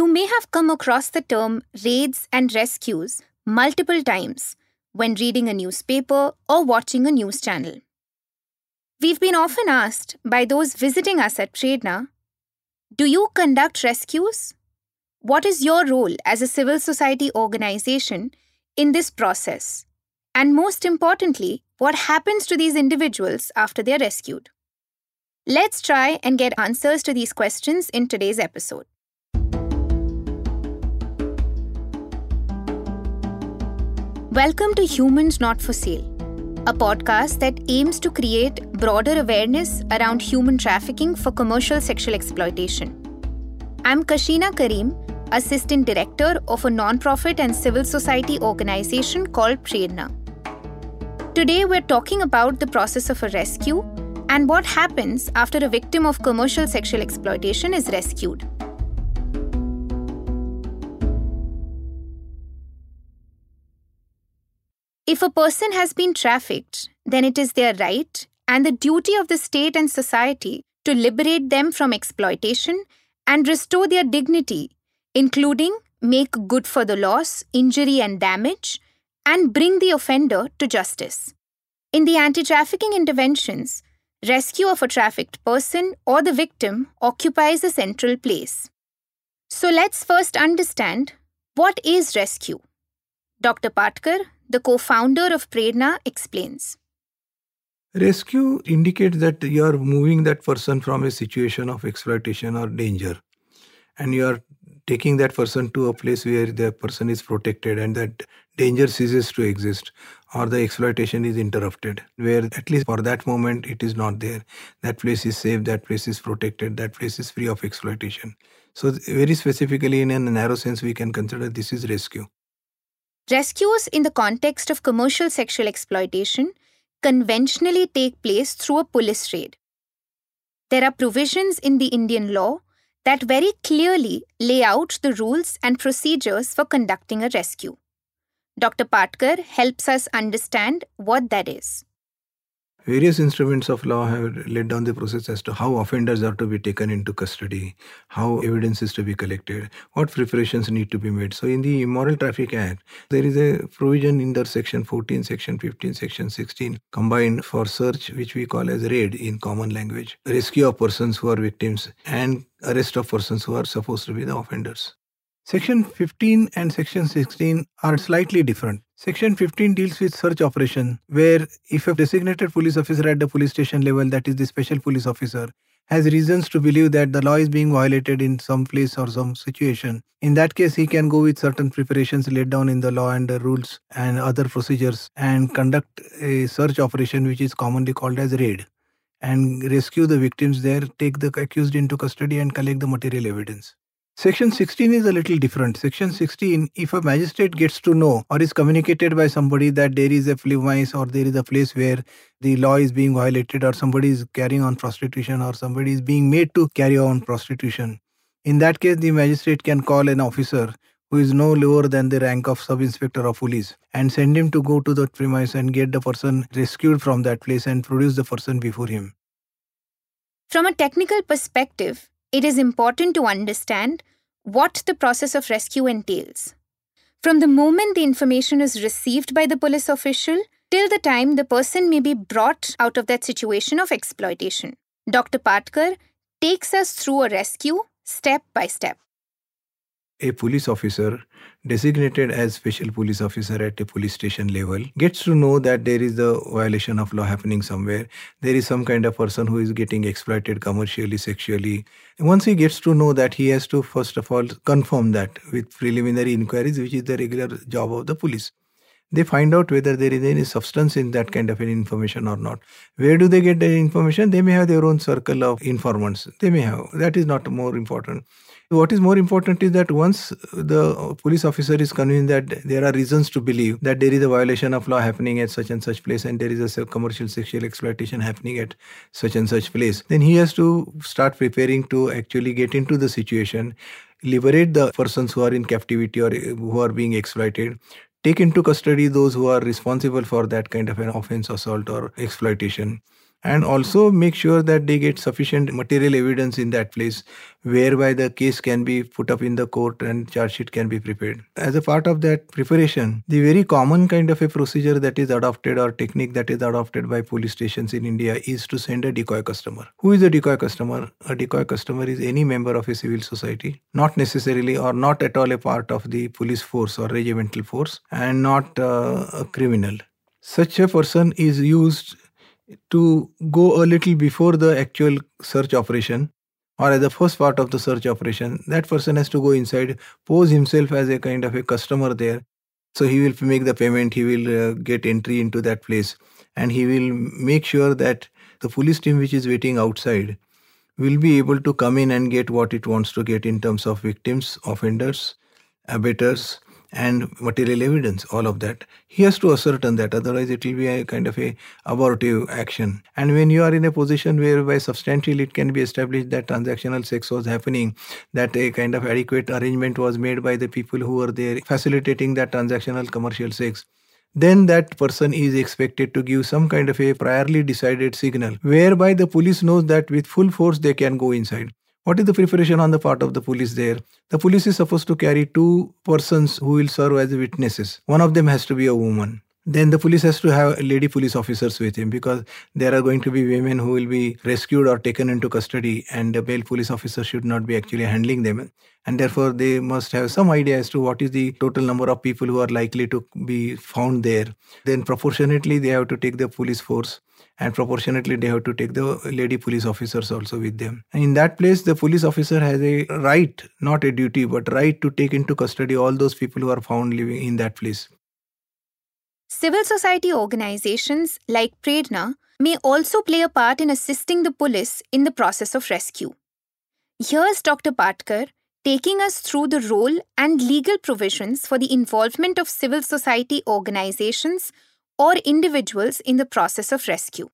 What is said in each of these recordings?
You may have come across the term raids and rescues multiple times when reading a newspaper or watching a news channel. We've been often asked by those visiting us at Prerana Do you conduct rescues? What is your role as a civil society organization in this process? And most importantly, what happens to these individuals after they're rescued? Let's try and get answers to these questions in today's episode. Welcome to Humans Not for Sale, a podcast that aims to create broader awareness around human trafficking for commercial sexual exploitation. I'm Kashina Kareem, Assistant Director of a non-profit and civil society organization called Prerana. Today, we're talking about the process of a rescue and what happens after a victim of commercial sexual exploitation is rescued. If a person has been trafficked, then it is their right and the duty of the state and society to liberate them from exploitation and restore their dignity, including make good for the loss, injury, and damage, and bring the offender to justice. In the anti trafficking interventions, rescue of a trafficked person or the victim occupies a central place. So let's first understand what is rescue. Dr. Patkar, the co founder of Prerana, explains. Rescue indicates that you are moving that person from a situation of exploitation or danger, and you are taking that person to a place where the person is protected and that danger ceases to exist or the exploitation is interrupted where at least for that moment it is not there. That place is safe that place is protected that place is free of exploitation. So very specifically in a narrow sense we can consider this is rescue Rescues in the context of commercial sexual exploitation conventionally take place through a police raid. There are provisions in the Indian law that very clearly lay out the rules and procedures for conducting a rescue. Dr. Patkar helps us understand what that is. Various instruments of law have laid down the process as to how offenders are to be taken into custody, how evidence is to be collected, what preparations need to be made. So, in the Immoral Traffic Act, there is a provision in the section 14, section 15, section 16 combined for search, which we call as raid in common language, rescue of persons who are victims, and arrest of persons who are supposed to be the offenders. Section 15 and Section 16 are slightly different. Section 15 deals with search operation, where if a designated police officer at the police station level, that is the special police officer, has reasons to believe that the law is being violated in some place or some situation. In that case, he can go with certain preparations laid down in the law and the rules and other procedures and conduct a search operation which is commonly called as raid and rescue the victims there, take the accused into custody and collect the material evidence. Section 16 is a little different. Section 16, if a magistrate gets to know or is communicated by somebody that there is a premise or there is a place where the law is being violated or somebody is carrying on prostitution or somebody is being made to carry on prostitution, in that case, the magistrate can call an officer who is no lower than the rank of sub inspector of police and send him to go to that premise and get the person rescued from that place and produce the person before him. From a technical perspective, it is important to understand what the process of rescue entails. From the moment the information is received by the police official till the time the person may be brought out of that situation of exploitation. Dr. Patkar takes us through a rescue step by step a police officer designated as special police officer at a police station level gets to know that there is a violation of law happening somewhere there is some kind of person who is getting exploited commercially sexually once he gets to know that he has to first of all confirm that with preliminary inquiries which is the regular job of the police they find out whether there is any substance in that kind of an information or not. Where do they get the information? They may have their own circle of informants. They may have. That is not more important. What is more important is that once the police officer is convinced that there are reasons to believe that there is a violation of law happening at such and such place and there is a commercial sexual exploitation happening at such and such place, then he has to start preparing to actually get into the situation, liberate the persons who are in captivity or who are being exploited, take into custody those who are responsible for that kind of an offense, assault, or exploitation and also make sure that they get sufficient material evidence in that place whereby the case can be put up in the court and charge sheet can be prepared. As a part of that preparation, the very common kind of a procedure that is adopted or technique that is adopted by police stations in India is to send a decoy customer. Who is a decoy customer? A decoy customer is any member of a civil society, not necessarily or not at all a part of the police force or regimental force, and not uh, a criminal. Such a person is used to go a little before the actual search operation or as the first part of the search operation, that person has to go inside, pose himself as a kind of a customer there. So he will make the payment, he will uh, get entry into that place, and he will make sure that the police team which is waiting outside will be able to come in and get what it wants to get in terms of victims, offenders, abettors, and material evidence, all of that. He has to ascertain that, otherwise it will be a kind of a abortive action. And when you are in a position whereby substantially it can be established that transactional sex was happening, that a kind of adequate arrangement was made by the people who were there facilitating that transactional commercial sex, then that person is expected to give some kind of a priorly decided signal whereby the police knows that with full force they can go inside what is the preparation on the part of the police there? The police is supposed to carry two persons who will serve as witnesses. One of them has to be a woman. Then the police has to have lady police officers with him because there are going to be women who will be rescued or taken into custody, and the male police officer should not be actually handling them. And therefore, they must have some idea as to what is the total number of people who are likely to be found there. Then, proportionately, they have to take the police force and proportionately they have to take the lady police officers also with them and in that place the police officer has a right not a duty but right to take into custody all those people who are found living in that place civil society organizations like prerana may also play a part in assisting the police in the process of rescue here's dr patkar taking us through the role and legal provisions for the involvement of civil society organizations or individuals in the process of rescue.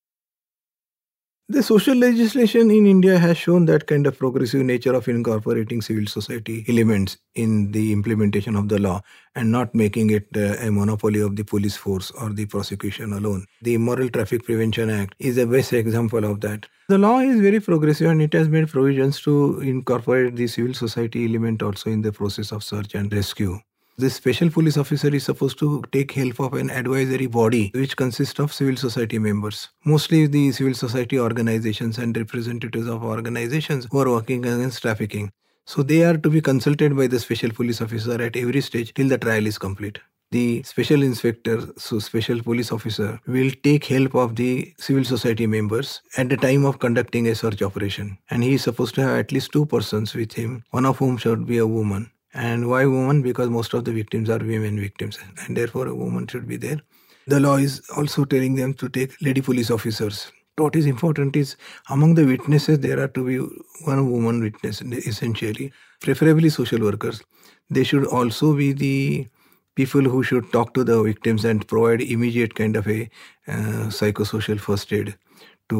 The social legislation in India has shown that kind of progressive nature of incorporating civil society elements in the implementation of the law and not making it uh, a monopoly of the police force or the prosecution alone. The Immoral Traffic Prevention Act is a best example of that. The law is very progressive and it has made provisions to incorporate the civil society element also in the process of search and rescue. The special police officer is supposed to take help of an advisory body which consists of civil society members. Mostly the civil society organizations and representatives of organizations who are working against trafficking. So they are to be consulted by the special police officer at every stage till the trial is complete. The special inspector, so special police officer, will take help of the civil society members at the time of conducting a search operation. And he is supposed to have at least two persons with him, one of whom should be a woman and why woman? Because most of the victims are women victims, and therefore a woman should be there. The law is also telling them to take lady police officers. What is important is among the witnesses, there are to be one woman witness, essentially, preferably social workers. They should also be the people who should talk to the victims and provide immediate kind of a uh, psychosocial first aid to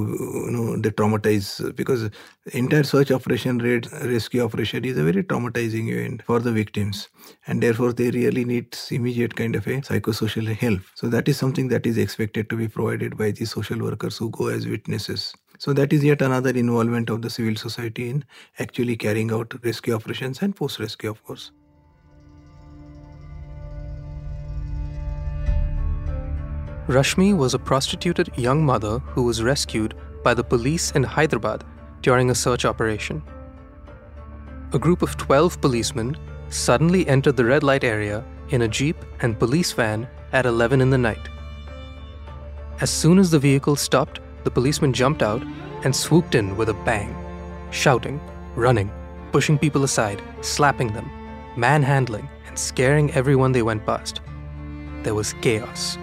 you know they traumatize because entire search operation rescue operation is a very traumatizing event for the victims. And therefore they really need immediate kind of a psychosocial help. So that is something that is expected to be provided by the social workers who go as witnesses. So that is yet another involvement of the civil society in actually carrying out rescue operations and post rescue of course Rashmi was a prostituted young mother who was rescued by the police in Hyderabad during a search operation. A group of 12 policemen suddenly entered the red light area in a jeep and police van at 11 in the night. As soon as the vehicle stopped, the policemen jumped out and swooped in with a bang, shouting, running, pushing people aside, slapping them, manhandling, and scaring everyone they went past. There was chaos.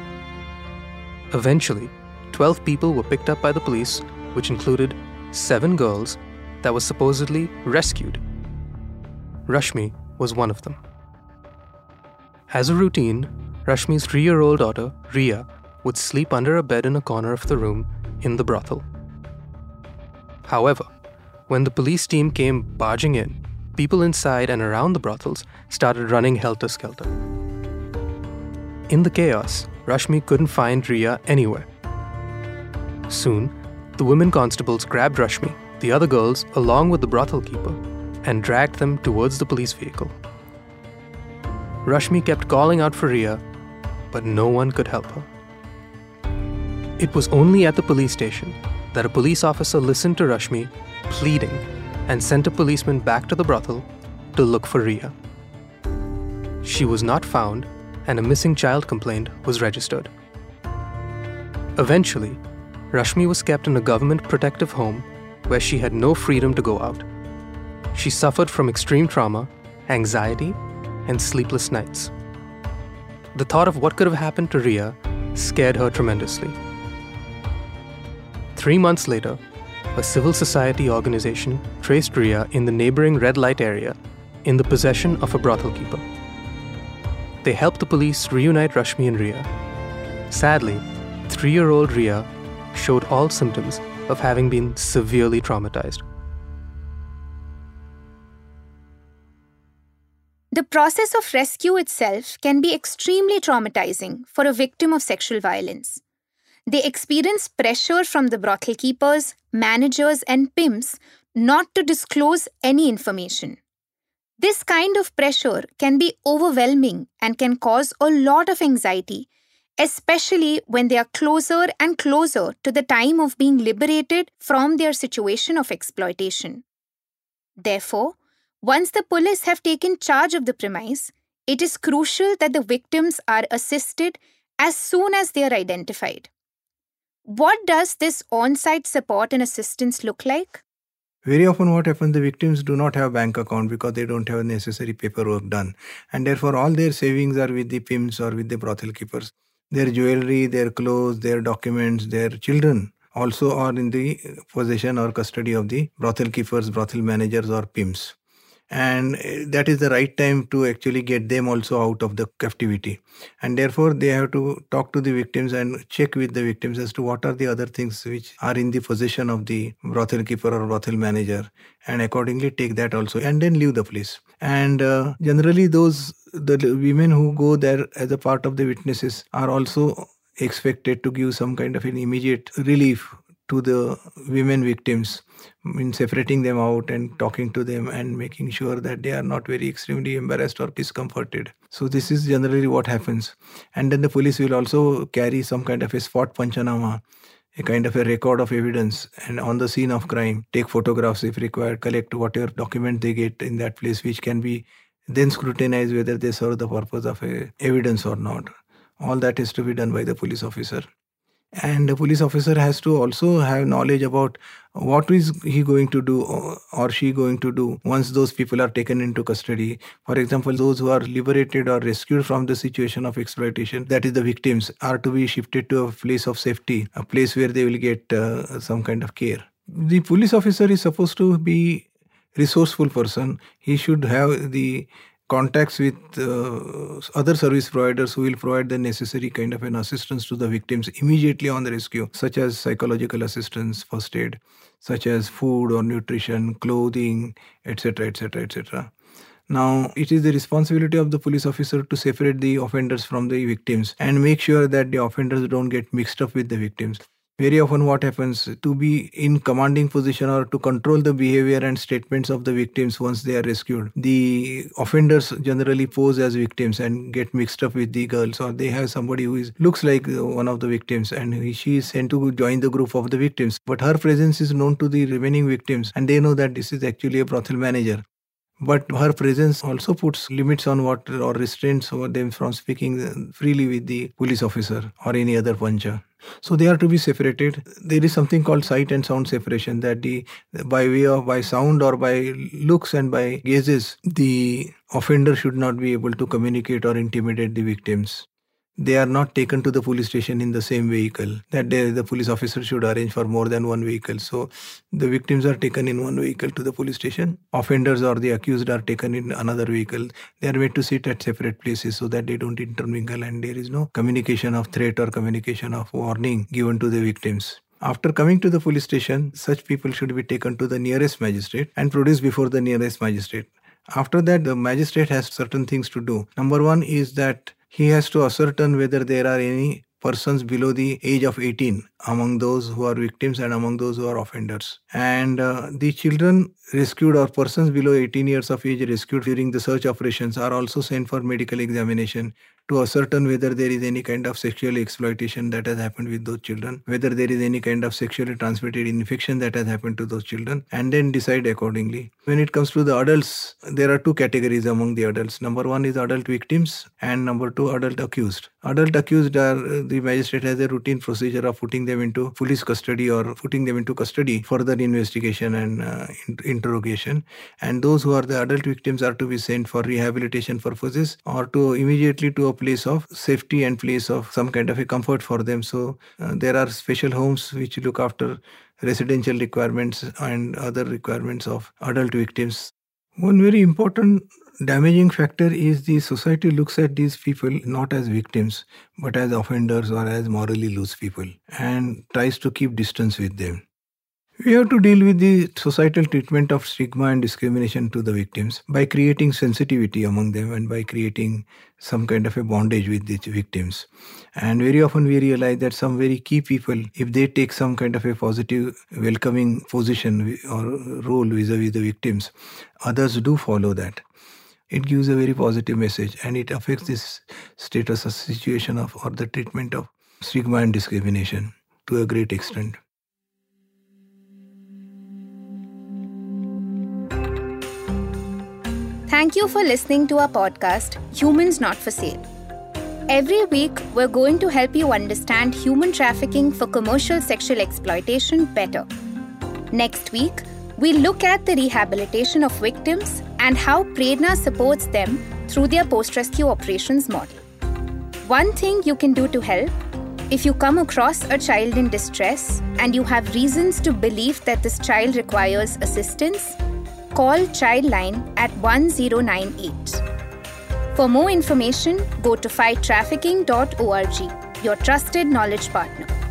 Eventually, 12 people were picked up by the police, which included seven girls that were supposedly rescued. Rashmi was one of them. As a routine, Rashmi's three year old daughter, Ria, would sleep under a bed in a corner of the room in the brothel. However, when the police team came barging in, people inside and around the brothels started running helter skelter. In the chaos, Rashmi couldn't find Ria anywhere. Soon, The women constables grabbed Rashmi, the other girls, along with the brothel keeper, and dragged them towards the police vehicle. Rashmi kept calling out for Ria, but no one could help her. It was only at the police station that a police officer listened to Rashmi pleading and sent a policeman back to the brothel to look for Ria. She was not found, and a missing child complaint was registered. Eventually, Rashmi was kept in a government protective home where she had no freedom to go out. She suffered from extreme trauma, anxiety, and sleepless nights. The thought of what could have happened to Ria scared her tremendously. Three months later, a civil society organization traced Ria in the neighboring red light area in the possession of a brothel keeper. They helped the police reunite Rashmi and Ria. Sadly, three year old Ria showed all symptoms of having been severely traumatized. The process of rescue itself can be extremely traumatizing for a victim of sexual violence. They experience pressure from the brothel keepers, managers, and pimps not to disclose any information. This kind of pressure can be overwhelming and can cause a lot of anxiety, especially when they are closer and closer to the time of being liberated from their situation of exploitation. Therefore, once the police have taken charge of the premise, it is crucial that the victims are assisted as soon as they are identified. What does this on site support and assistance look like? Very often, what happens, the victims do not have bank account because they don't have necessary paperwork done, and therefore all their savings are with the pimps or with the brothel keepers. Their jewelry, their clothes, their documents, their children also are in the possession or custody of the brothel keepers, brothel managers, or pimps and eh, that is the right time to actually get them also out of the captivity. And therefore they have to talk to the victims and check with the victims as to what are the other things which are in the possession of the brothel keeper or brothel manager and accordingly take that also and then leave the place. And uh, generally those the women who go there as a part of the witnesses are also expected to give some kind of an immediate relief to the women victims in separating them out and talking to them and making sure that they are not very extremely embarrassed or discomforted. So this is generally what happens. And then the police will also carry some kind of a spot panchanama a kind of a record of evidence and on the scene of crime take photographs if required collect whatever document they get in that place which can be then scrutinize whether they serve the purpose of a evidence or not. All that is to be done by the police officer and the police officer has to also have knowledge about what is he going to do or she going to do once those people are taken into custody. For example those who are liberated or rescued from the situation of exploitation that is the victims are to be shifted to a place of safety a place where they will get uh, some kind of care. The police officer is supposed to be resourceful person. He should have the contacts with uh, other service providers who will provide the necessary kind of an assistance to the victims immediately on the rescue, such as psychological assistance, first aid, such as food or nutrition, clothing, etc., etc., etc. Now, it is the responsibility of the police officer to separate the offenders from the victims and make sure that the offenders don't get mixed up with the victims very often what happens to be in commanding position or to control the behavior and statements of the victims once they are rescued. The offenders generally pose as victims and get mixed up with the girls or they have somebody who is looks like one of the victims and she is sent to join the group of the victims. But her presence is known to the remaining victims and they know that this is actually a brothel manager but her presence also puts limits on what or restraints over them from speaking freely with the police officer or any other puncher. so they are to be separated. There is something called sight and sound separation that the by way of by sound or by looks and by gazes, the offender should not be able to communicate or intimidate the victims they are not taken to the police station in the same vehicle that day the police officer should arrange for more than one vehicle so the victims are taken in one vehicle to the police station offenders or the accused are taken in another vehicle they are made to sit at separate places so that they don't intermingle and there is no communication of threat or communication of warning given to the victims after coming to the police station, such people should be taken to the nearest magistrate and produced before the nearest magistrate. After that, the magistrate has certain things to do. Number one is that he has to ascertain whether there are any persons below the age of 18 among those who are victims and among those who are offenders. And uh, the children rescued or persons below 18 years of age rescued during the search operations are also sent for medical examination to ascertain whether there is any kind of sexual exploitation that has happened with those children, whether there is any kind of sexually transmitted infection that has happened to those children, and then decide accordingly. When it comes to the adults, there are two categories among the adults. Number one is adult victims, and number two, adult accused. Adult accused are the magistrate has a routine procedure of putting them into police custody or putting them into custody, for further investigation and uh, interrogation. And those who are the adult victims are to be sent for rehabilitation purposes or to immediately to a place of safety and place of some kind of a comfort for them. So uh, there are special homes which look after residential requirements and other requirements of adult victims. One very important damaging factor is the society looks at these people not as victims but as offenders or as morally loose people and tries to keep distance with them. We have to deal with the societal treatment of stigma and discrimination to the victims by creating sensitivity among them and by creating some kind of a bondage with the victims. And very often we realize that some very key people, if they take some kind of a positive, welcoming position or role vis a vis the victims, others do follow that. It gives a very positive message and it affects this status of situation of or the treatment of stigma and discrimination to a great extent. Thank you for listening to our podcast, Humans Not for Sale. Every week, we're going to help you understand human trafficking for commercial sexual exploitation better. Next week, we look at the rehabilitation of victims and how Prerana supports them through their post rescue operations model. One thing you can do to help if you come across a child in distress and you have reasons to believe that this child requires assistance, call Childline at 1098. For more information, go to fighttrafficking.org, your trusted knowledge partner.